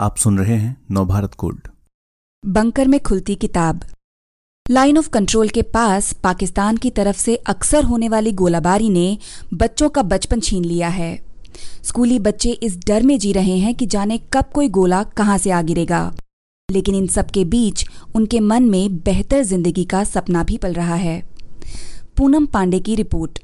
आप सुन रहे हैं नवभारत कोड। बंकर में खुलती किताब। लाइन ऑफ़ कंट्रोल के पास पाकिस्तान की तरफ़ से अक्सर होने वाली गोलाबारी ने बच्चों का बचपन छीन लिया है। स्कूली बच्चे इस डर में जी रहे हैं कि जाने कब कोई गोला कहाँ से आ गिरेगा। लेकिन इन सब के बीच उनके मन में बेहतर ज़िंदगी का सपना भी पल रहा है। पूनम पांडे की रिपोर्ट।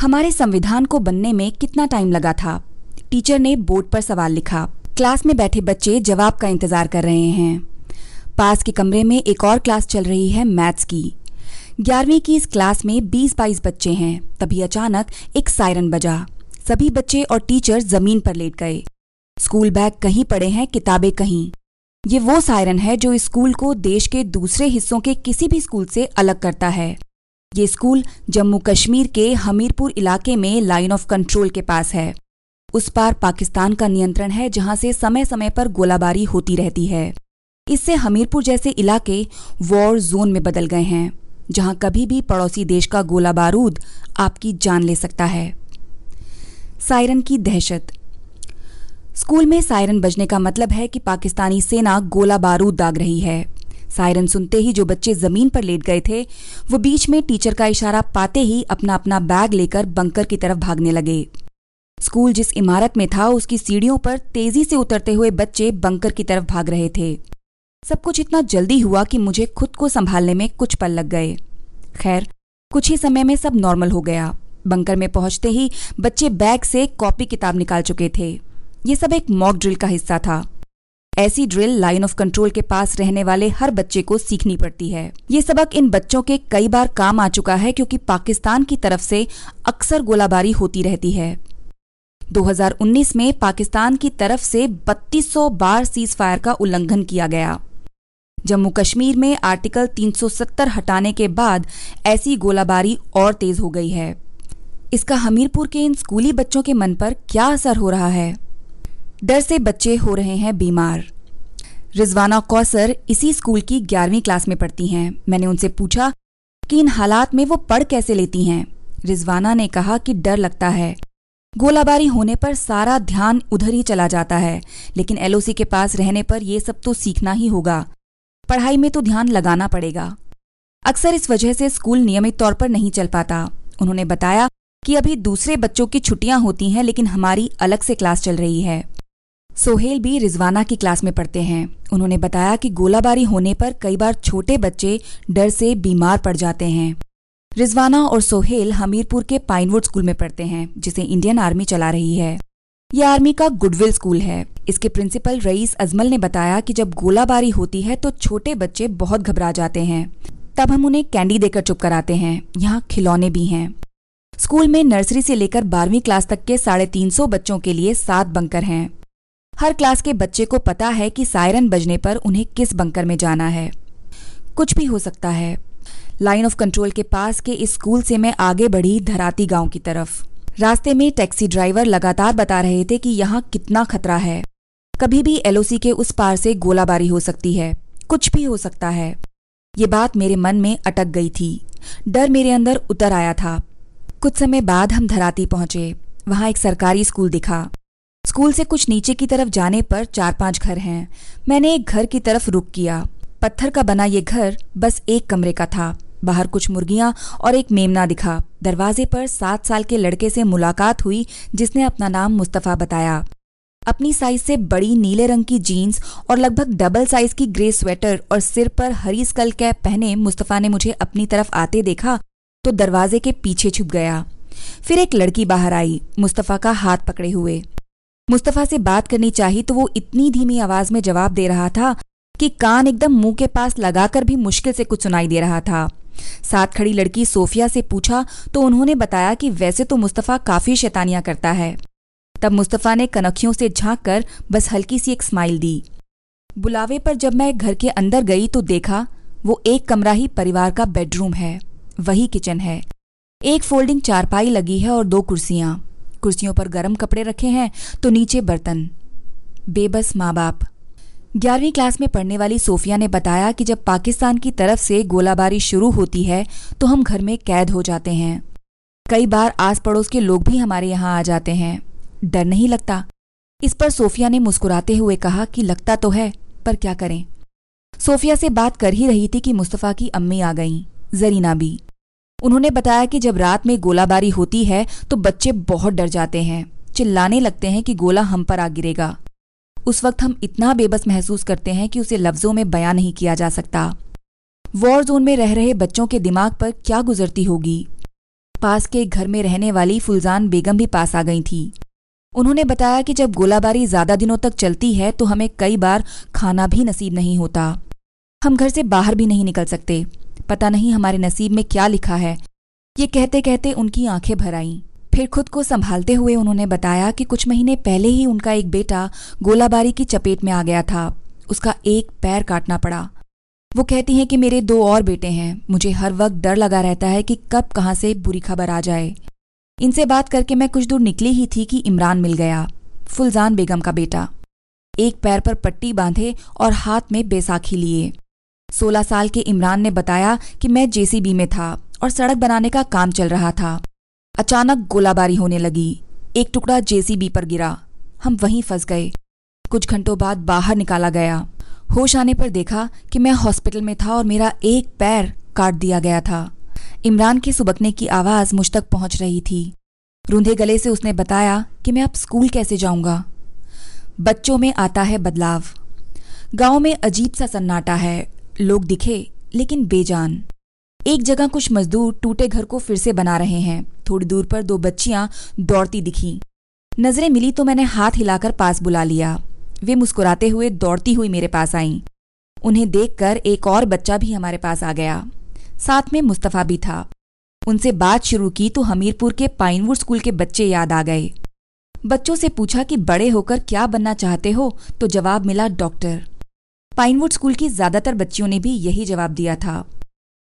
हमारे संविधान को बनने में कितना टाइम लगा था? टीचर ने बोर्ड पर सवाल लिखा। क्लास में बैठे बच्चे जवाब का इंतज़ार कर रहे हैं। पास के कमरे में एक और क्लास चल रही है मैथ्स की। ग्यारहवीं की इस क्लास में बीस बाईस बच्चे हैं। तभी अचानक एक सायरन बजा। सभी बच्चे और टीचर ज़मीन पर लेट गए। स्कूल बैग कहीं पड़े हैं, किताबें कहीं। ये वो सायरन है जो इस स्कूल को देश के दूसरे हिस्सों के किसी भी स्कूल से अलग करता है। ये स्कूल जम्मू कश्मीर के हमीरपुर इलाके में लाइन ऑफ़ कंट्रोल के पास है। उस पार पाकिस्तान का नियंत्रण है, जहाँ से समय समय पर गोलाबारी होती रहती है। इससे हमीरपुर जैसे इलाके वॉर जोन में बदल गए हैं, जहाँ कभी भी पड़ोसी देश का गोला बारूद आपकी जान ले सकता है। सायरन की दहशत। स्कूल में सायरन बजने का मतलब है कि पाकिस्तानी सेना गोला बारूद दाग रही है। सायरन सुनते ही जो बच्चे ज़मीन पर लेट गए थे, वो बीच में टीचर का इशारा पाते ही अपना अपना बैग लेकर बंकर की तरफ़ भागने लगे। स्कूल जिस इमारत में था, उसकी सीढ़ियों पर तेज़ी से उतरते हुए बच्चे बंकर की तरफ़ भाग रहे थे। सब कुछ इतना जल्दी हुआ कि मुझे खुद को संभालने में कुछ पल लग गए। खैर, कुछ ही समय में सब नॉर्मल हो गया। बंकर में पहुँचते ही बच्चे बैग से कॉपी किताब निकाल चुके थे। ये सब एक मॉक ड्रिल का हिस्सा था। ऐसी ड्रिल लाइन ऑफ़ कंट्रोल के पास रहने वाले हर बच्चे को सीखनी पड़ती है। ये सबक इन बच्चों के कई बार काम आ चुका है क्योंकि पाकिस्तान की तरफ़ से अक्सर गोलाबारी होती रहती है। 2019 में पाकिस्तान की तरफ़ से 3200 बार सीज फायर का उल्लंघन किया गया। जम्मू कश्मीर में आर्टिकल 370 हटाने के बाद ऐसी गोलाबारी और तेज हो गई है। इसका हमीरपुर के इन स्कूली बच्चों के मन पर क्या असर हो रहा है? डर से बच्चे हो रहे हैं बीमार। रिजवाना कौसर इसी स्कूल की ग्यारहवीं क्लास में पढ़ती हैं। मैंने उनसे पूछा कि इन हालात में वो पढ़ कैसे लेती हैं? रिजवाना ने कहा कि डर लगता है। गोलाबारी होने पर सारा ध्यान उधर ही चला जाता है, लेकिन एलओसी के पास रहने पर यह सब तो सीखना ही होगा। पढ़ाई में तो ध्यान लगाना पड़ेगा। अक्सर इस वजह से स्कूल नियमित तौर पर नहीं चल पाता। उन्होंने बताया कि अभी दूसरे बच्चों की छुट्टियाँ होती हैं, लेकिन हमारी अलग से क्लास चल रही है। सोहेल भी रिजवाना की क्लास में पढ़ते हैं। उन्होंने बताया कि गोलाबारी होने पर कई बार छोटे बच्चे डर से बीमार पड़ जाते हैं। रिजवाना और सोहेल हमीरपुर के पाइनवुड स्कूल में पढ़ते हैं, जिसे इंडियन आर्मी चला रही है। ये आर्मी का गुडविल स्कूल है। इसके प्रिंसिपल रईस अजमल ने बताया कि जब गोलाबारी होती है तो छोटे बच्चे बहुत घबरा जाते हैं। तब हम उन्हें कैंडी देकर चुप कराते हैं। यहाँ खिलौने भी हैं। स्कूल में नर्सरी से लेकर बारहवीं क्लास तक के साढ़े तीन सौ बच्चों के लिए सात बंकर हैं। हर क्लास के बच्चे को पता है कि सायरन बजने पर उन्हें किस बंकर में जाना है। कुछ भी हो सकता है। लाइन ऑफ़ कंट्रोल के पास के इस स्कूल से मैं आगे बढ़ी धराती गाँव की तरफ़। रास्ते में टैक्सी ड्राइवर लगातार बता रहे थे कि यहाँ कितना खतरा है। कभी भी एलओसी के उस पार से गोलाबारी हो सकती है। कुछ भी हो सकता है। ये बात मेरे मन में अटक गई थी। डर मेरे अंदर उतर आया था। कुछ समय बाद हम धराती पहुँचे। वहाँ एक सरकारी स्कूल दिखा। स्कूल से कुछ नीचे की तरफ़ जाने पर चार पाँच घर हैं। मैंने एक घर की तरफ़ रुक किया। पत्थर का बना ये घर बस एक कमरे का था। बाहर कुछ मुर्गियाँ और एक मेमना दिखा। दरवाजे पर सात साल के लड़के से मुलाकात हुई, जिसने अपना नाम मुस्तफ़ा बताया। अपनी साइज़ से बड़ी नीले रंग की जीन्स और लगभग डबल साइज़ की ग्रे स्वेटर और सिर पर हरी स्कल कैप पहने मुस्तफ़ा ने मुझे अपनी तरफ़ आते देखा तो दरवाजे के पीछे छुप गया। फिर एक लड़की बाहर आई, मुस्तफ़ा का हाथ पकड़े हुए। मुस्तफ़ा से बात करनी चाहिए तो वो इतनी धीमी आवाज़ में जवाब दे रहा था कि कान एकदम मुँह के पास लगाकर भी मुश्किल से कुछ सुनाई दे रहा था। साथ खड़ी लड़की सोफिया से पूछा तो उन्होंने बताया कि वैसे तो मुस्तफ़ा काफ़ी शैतानियाँ करता है। तब मुस्तफ़ा ने कनखियों से झाँक कर बस हल्की सी एक स्माइल दी। बुलावे पर जब मैं घर के अंदर गई तो देखा, वो एक कमरा ही परिवार का बेडरूम है, वही किचन है। एक फोल्डिंग चारपाई लगी है और दो कुर्सियाँ। कुर्सियों पर गर्म कपड़े रखे हैं तो नीचे बर्तन। बेबस माँ बाप। ग्यारहवीं क्लास में पढ़ने वाली सोफिया ने बताया कि जब पाकिस्तान की तरफ़ से गोलाबारी शुरू होती है तो हम घर में कैद हो जाते हैं। कई बार आस पड़ोस के लोग भी हमारे यहाँ आ जाते हैं। डर नहीं लगता। इस पर सोफिया ने मुस्कुराते हुए कहा कि लगता तो है, पर क्या करें? सोफिया से बात कर ही रही थी कि मुस्तफ़ा की अम्मी आ गईं, जरीना भी। उन्होंने बताया कि जब रात में गोलाबारी होती है तो बच्चे बहुत डर जाते हैं। चिल्लाने लगते हैं कि गोला हम पर आ गिरेगा। उस वक्त हम इतना बेबस महसूस करते हैं कि उसे लफ्जों में बयां नहीं किया जा सकता। वॉर जोन में रह रहे बच्चों के दिमाग पर क्या गुजरती होगी? पास के घर में रहने वाली फुलजान बेगम भी पास आ गई थी। उन्होंने बताया कि जब गोलाबारी ज़्यादा दिनों तक चलती है तो हमें कई बार खाना भी नसीब नहीं होता। हम घर से बाहर भी नहीं निकल सकते। पता नहीं हमारे नसीब में क्या लिखा है। ये कहते कहते उनकी आँखें भर आईं। फिर खुद को संभालते हुए उन्होंने बताया कि कुछ महीने पहले ही उनका एक बेटा गोलाबारी की चपेट में आ गया था। उसका एक पैर काटना पड़ा। वो कहती हैं कि मेरे दो और बेटे हैं। मुझे हर वक्त डर लगा रहता है कि कब कहाँ से बुरी खबर आ जाए। इनसे बात करके मैं कुछ दूर निकली ही थी कि इमरान मिल गया, फुलजान बेगम का बेटा। एक पैर पर पट्टी बांधे और हाथ में बैसाखी लिए। सोलह साल के इमरान ने बताया कि मैं जेसीबी में था और सड़क बनाने का काम चल रहा था। अचानक गोलाबारी होने लगी। एक टुकड़ा जेसीबी पर गिरा। हम वहीं फंस गए। कुछ घंटों बाद बाहर निकाला गया। होश आने पर देखा कि मैं हॉस्पिटल में था और मेरा एक पैर काट दिया गया था। इमरान के सुबकने की आवाज़ मुझ तक पहुँच रही थी। रूंधे गले से उसने बताया कि मैं अब स्कूल कैसे जाऊँगा। बच्चों में आता है बदलाव। गाँव में अजीब सा सन्नाटा है। लोग दिखे, लेकिन बेजान। एक जगह कुछ मजदूर टूटे घर को फिर से बना रहे हैं। थोड़ी दूर पर दो बच्चियाँ दौड़ती दिखी। नज़रें मिली तो मैंने हाथ हिलाकर पास बुला लिया। वे मुस्कुराते हुए दौड़ती हुई मेरे पास आईं। उन्हें देखकर एक और बच्चा भी हमारे पास आ गया। साथ में मुस्तफ़ा भी था। उनसे बात शुरू की तो हमीरपुर के पाइनवुड स्कूल के बच्चे याद आ गए। बच्चों से पूछा कि बड़े होकर क्या बनना चाहते हो? तो जवाब मिला, डॉक्टर। पाइनवुड स्कूल की ज़्यादातर बच्चियों ने भी यही जवाब दिया था।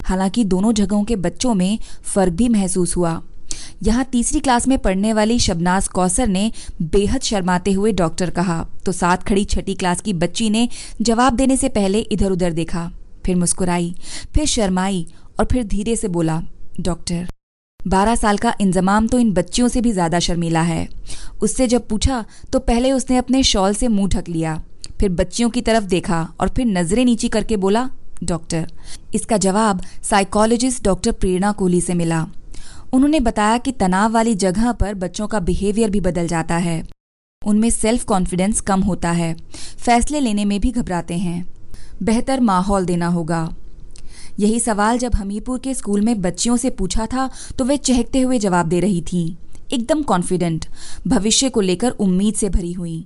हालाँकि दोनों जगहों के बच्चों में फ़र्क भी महसूस हुआ। यहाँ तीसरी क्लास में पढ़ने वाली शबनाज कौसर ने बेहद शर्माते हुए डॉक्टर कहा तो साथ खड़ी छठी क्लास की बच्ची ने जवाब देने से पहले इधर उधर देखा, फिर मुस्कुराई, फिर शर्माई और फिर धीरे से बोला, डॉक्टर, बारह साल का इंजमाम तो इन बच्चियों से भी ज़्यादा शर्मीला है। उससे जब पूछा तो पहले उसने अपने शॉल से मुँह ढक लिया, फिर बच्चियों की तरफ़ देखा और फिर नज़रें नीची करके बोला, डॉक्टर, इसका जवाब साइकोलॉजिस्ट डॉक्टर प्रेरणा कोहली से मिला। उन्होंने बताया कि तनाव वाली जगह पर बच्चों का बिहेवियर भी बदल जाता है। उनमें सेल्फ कॉन्फिडेंस कम होता है। फैसले लेने में भी घबराते हैं। बेहतर माहौल देना होगा। यही सवाल जब हमीरपुर के स्कूल में बच्चियों से पूछा था तो वे चहकते हुए जवाब दे रही थी। एकदम कॉन्फिडेंट भविष्य को लेकर उम्मीद से भरी हुई।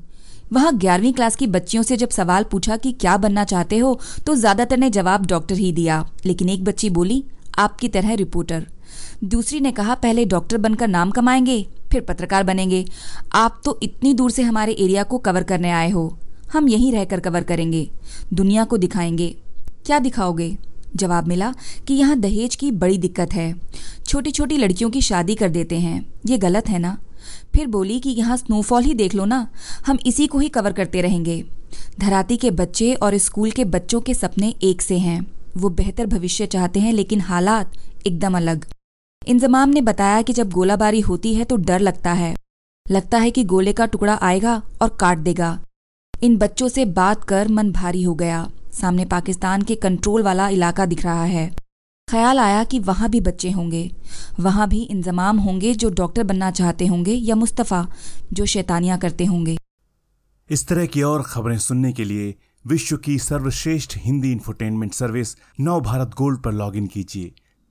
वहाँ ग्यारहवीं क्लास की बच्चियों से जब सवाल पूछा कि क्या बनना चाहते हो तो ज़्यादातर ने जवाब डॉक्टर ही दिया। लेकिन एक बच्ची बोली, आपकी तरह रिपोर्टर दूसरी ने कहा, पहले डॉक्टर बनकर नाम कमाएँगे, फिर पत्रकार बनेंगे। आप तो इतनी दूर से हमारे एरिया को कवर करने आए हो। हम यहीं रहकर कवर करेंगे। दुनिया को दिखाएँगे। क्या दिखाओगे? जवाब मिला कि यहाँ दहेज की बड़ी दिक्कत है। छोटी छोटी लड़कियों की शादी कर देते हैं। ये गलत है ना? फिर बोली कि यहाँ स्नोफॉल ही देख लो ना। हम इसी को ही कवर करते रहेंगे। धराती के बच्चे और स्कूल के बच्चों के सपने एक से हैं। वो बेहतर भविष्य चाहते हैं, लेकिन हालात एकदम अलग। इंजमाम ने बताया कि जब गोलाबारी होती है तो डर लगता है। लगता है कि गोले का टुकड़ा आएगा और काट देगा। इन बच्चों से बात कर मन भारी हो गया। सामने पाकिस्तान के कंट्रोल वाला इलाका दिख रहा है। ख्याल आया कि वहाँ भी बच्चे होंगे। वहाँ भी इंजमाम होंगे जो डॉक्टर बनना चाहते होंगे या मुस्तफ़ा, जो शैतानियाँ करते होंगे। इस तरह की और खबरें सुनने के लिए विश्व की सर्वश्रेष्ठ Hindi infotainment service, Nav Bharat Gold पर लॉगिन कीजिए।